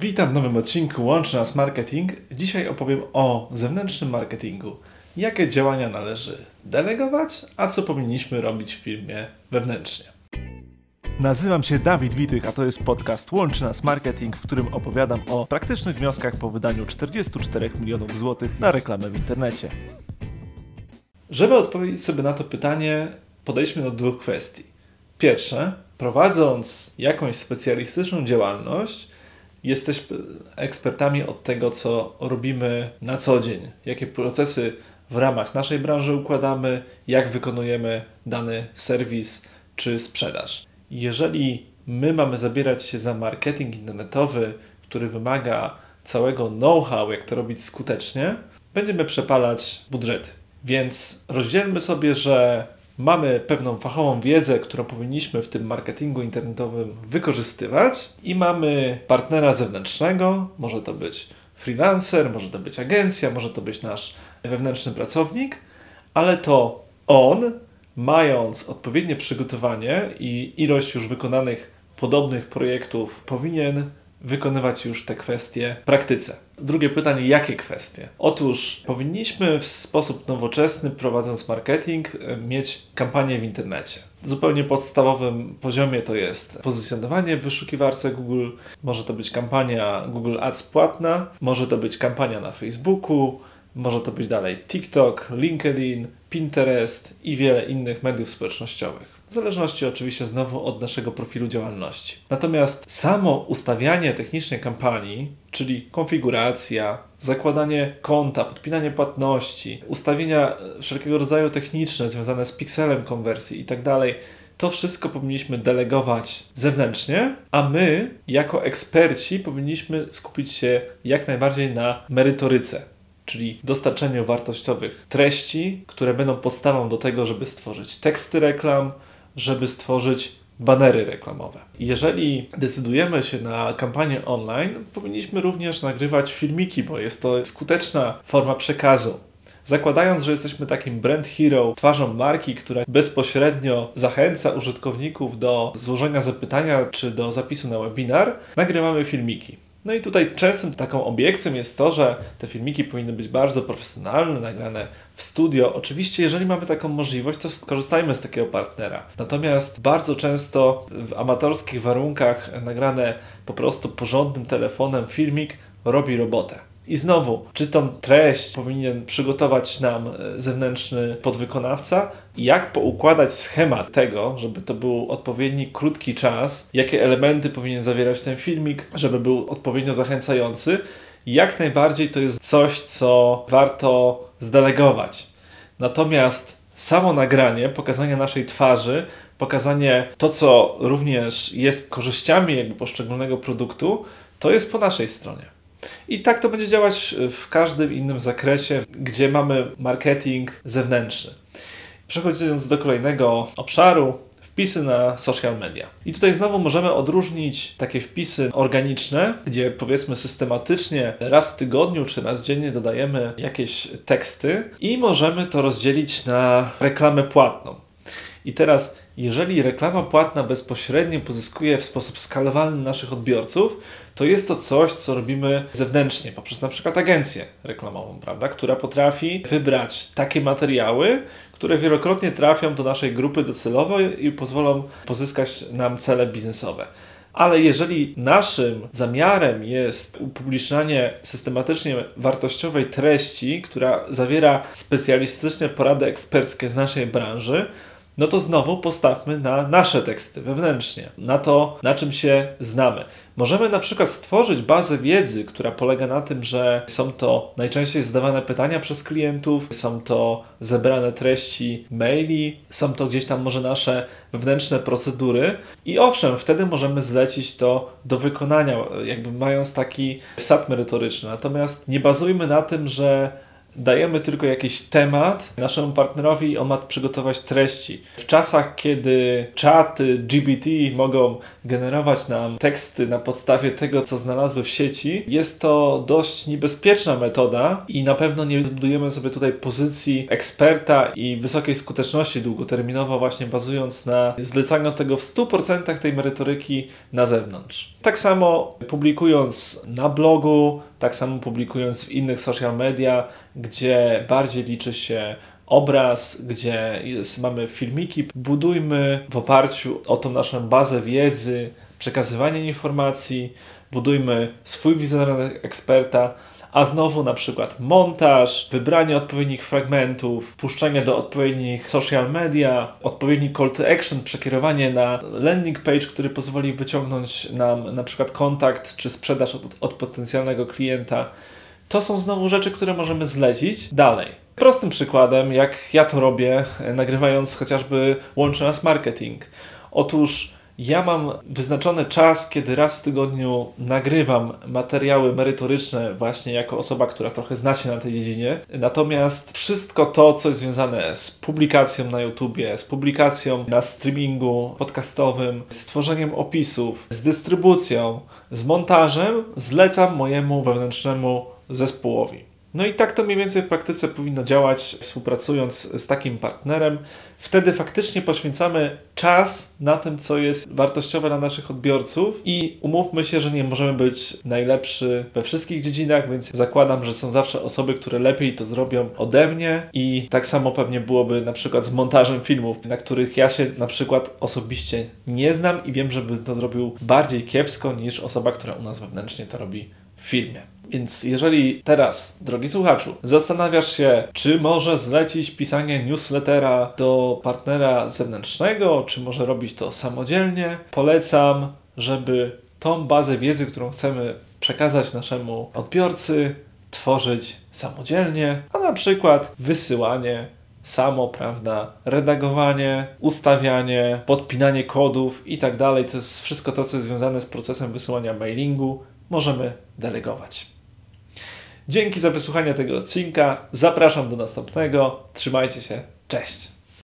Witam w nowym odcinku Łączy Nas Marketing. Dzisiaj opowiem o zewnętrznym marketingu. Jakie działania należy delegować, a co powinniśmy robić w firmie wewnętrznie. Nazywam się Dawid Witych, a to jest podcast Łączy Nas Marketing, w którym opowiadam o praktycznych wnioskach po wydaniu 44 milionów złotych na reklamę w internecie. Żeby odpowiedzieć sobie na to pytanie, podejdźmy do dwóch kwestii. Pierwsze, prowadząc jakąś specjalistyczną działalność, jesteśmy ekspertami od tego, co robimy na co dzień, jakie procesy w ramach naszej branży układamy, jak wykonujemy dany serwis czy sprzedaż. Jeżeli my mamy zabierać się za marketing internetowy, który wymaga całego know-how, jak to robić skutecznie, będziemy przepalać budżety. Więc rozdzielmy sobie, że mamy pewną fachową wiedzę, którą powinniśmy w tym marketingu internetowym wykorzystywać i mamy partnera zewnętrznego, może to być freelancer, może to być agencja, może to być nasz wewnętrzny pracownik, ale to on, mając odpowiednie przygotowanie i ilość już wykonanych podobnych projektów, powinien wykonywać już te kwestie w praktyce. Drugie pytanie, jakie kwestie? Otóż powinniśmy w sposób nowoczesny, prowadząc marketing, mieć kampanię w internecie. Zupełnie podstawowym poziomie to jest pozycjonowanie w wyszukiwarce Google, może to być kampania Google Ads płatna, może to być kampania na Facebooku, może to być dalej TikTok, LinkedIn, Pinterest i wiele innych mediów społecznościowych. Zależności oczywiście znowu od naszego profilu działalności. Natomiast samo ustawianie technicznej kampanii, czyli konfiguracja, zakładanie konta, podpinanie płatności, ustawienia wszelkiego rodzaju techniczne związane z pikselem konwersji itd., to wszystko powinniśmy delegować zewnętrznie, a my, jako eksperci, powinniśmy skupić się jak najbardziej na merytoryce, czyli dostarczeniu wartościowych treści, które będą podstawą do tego, żeby stworzyć teksty reklam, żeby stworzyć banery reklamowe. Jeżeli decydujemy się na kampanię online, powinniśmy również nagrywać filmiki, bo jest to skuteczna forma przekazu. Zakładając, że jesteśmy takim brand hero, twarzą marki, która bezpośrednio zachęca użytkowników do złożenia zapytania czy do zapisu na webinar, nagrywamy filmiki. No i tutaj częstym taką obiekcją jest to, że te filmiki powinny być bardzo profesjonalne, nagrane w studio. Oczywiście, jeżeli mamy taką możliwość, to skorzystajmy z takiego partnera. Natomiast bardzo często w amatorskich warunkach nagrane po prostu porządnym telefonem filmik robi robotę. I znowu, czy tą treść powinien przygotować nam e, zewnętrzny podwykonawca? Jak poukładać schemat tego, żeby to był odpowiedni krótki czas? Jakie elementy powinien zawierać ten filmik, żeby był odpowiednio zachęcający? Jak najbardziej to jest coś, co warto zdelegować. Natomiast samo nagranie, pokazanie naszej twarzy, pokazanie to, co również jest korzyściami jakby poszczególnego produktu, to jest po naszej stronie. I tak to będzie działać w każdym innym zakresie, gdzie mamy marketing zewnętrzny. Przechodząc do kolejnego obszaru, wpisy na social media. I tutaj znowu możemy odróżnić takie wpisy organiczne, gdzie powiedzmy systematycznie raz w tygodniu czy raz dziennie dodajemy jakieś teksty i możemy to rozdzielić na reklamę płatną. I teraz, jeżeli reklama płatna bezpośrednio pozyskuje w sposób skalowalny naszych odbiorców, to jest to coś, co robimy zewnętrznie, poprzez na przykład agencję reklamową, prawda, która potrafi wybrać takie materiały, które wielokrotnie trafią do naszej grupy docelowej i pozwolą pozyskać nam cele biznesowe. Ale jeżeli naszym zamiarem jest upublicznianie systematycznie wartościowej treści, która zawiera specjalistyczne porady eksperckie z naszej branży, no to znowu postawmy na nasze teksty wewnętrznie, na to, na czym się znamy. Możemy na przykład stworzyć bazę wiedzy, która polega na tym, że są to najczęściej zadawane pytania przez klientów, są to zebrane treści maili, są to gdzieś tam może nasze wewnętrzne procedury i owszem, wtedy możemy zlecić to do wykonania, jakby mając taki wsad merytoryczny. Natomiast nie bazujmy na tym, że dajemy tylko jakiś temat naszemu partnerowi on ma przygotować treści. W czasach, kiedy czaty GBT mogą generować nam teksty na podstawie tego, co znalazły w sieci, jest to dość niebezpieczna metoda i na pewno nie zbudujemy sobie tutaj pozycji eksperta i wysokiej skuteczności długoterminowo, właśnie bazując na zlecaniu tego w 100% tej merytoryki na zewnątrz. Tak samo publikując na blogu, tak samo publikując w innych social media, gdzie bardziej liczy się obraz, gdzie jest, mamy filmiki, budujmy w oparciu o tą naszą bazę wiedzy, przekazywanie informacji, budujmy swój wizerunek eksperta, a znowu na przykład montaż, wybranie odpowiednich fragmentów, puszczanie do odpowiednich social media, odpowiedni call to action, przekierowanie na landing page, który pozwoli wyciągnąć nam na przykład kontakt czy sprzedaż od, od potencjalnego klienta. To są znowu rzeczy, które możemy zlecić dalej. Prostym przykładem, jak ja to robię, nagrywając chociażby Łączy Nas Marketing. Otóż ja mam wyznaczony czas, kiedy raz w tygodniu nagrywam materiały merytoryczne, właśnie jako osoba, która trochę zna się na tej dziedzinie. Natomiast wszystko to, co jest związane z publikacją na YouTubie, z publikacją na streamingu podcastowym, z tworzeniem opisów, z dystrybucją, z montażem, zlecam mojemu wewnętrznemu zespołowi. No i tak to mniej więcej w praktyce powinno działać, współpracując z takim partnerem. Wtedy faktycznie poświęcamy czas na tym, co jest wartościowe dla naszych odbiorców i umówmy się, że nie możemy być najlepszy we wszystkich dziedzinach, więc zakładam, że są zawsze osoby, które lepiej to zrobią ode mnie i tak samo pewnie byłoby na przykład z montażem filmów, na których ja się na przykład osobiście nie znam i wiem, żeby to zrobił bardziej kiepsko niż osoba, która u nas wewnętrznie to robi w filmie. Więc jeżeli teraz, drogi słuchaczu, zastanawiasz się, czy może zlecić pisanie newslettera do partnera zewnętrznego, czy może robić to samodzielnie, polecam, żeby tą bazę wiedzy, którą chcemy przekazać naszemu odbiorcy, tworzyć samodzielnie, a na przykład wysyłanie samo, prawda, redagowanie, ustawianie, podpinanie kodów i tak dalej, to jest wszystko to, co jest związane z procesem wysyłania mailingu, możemy delegować. Dzięki za wysłuchanie tego odcinka. Zapraszam do następnego. Trzymajcie się. Cześć.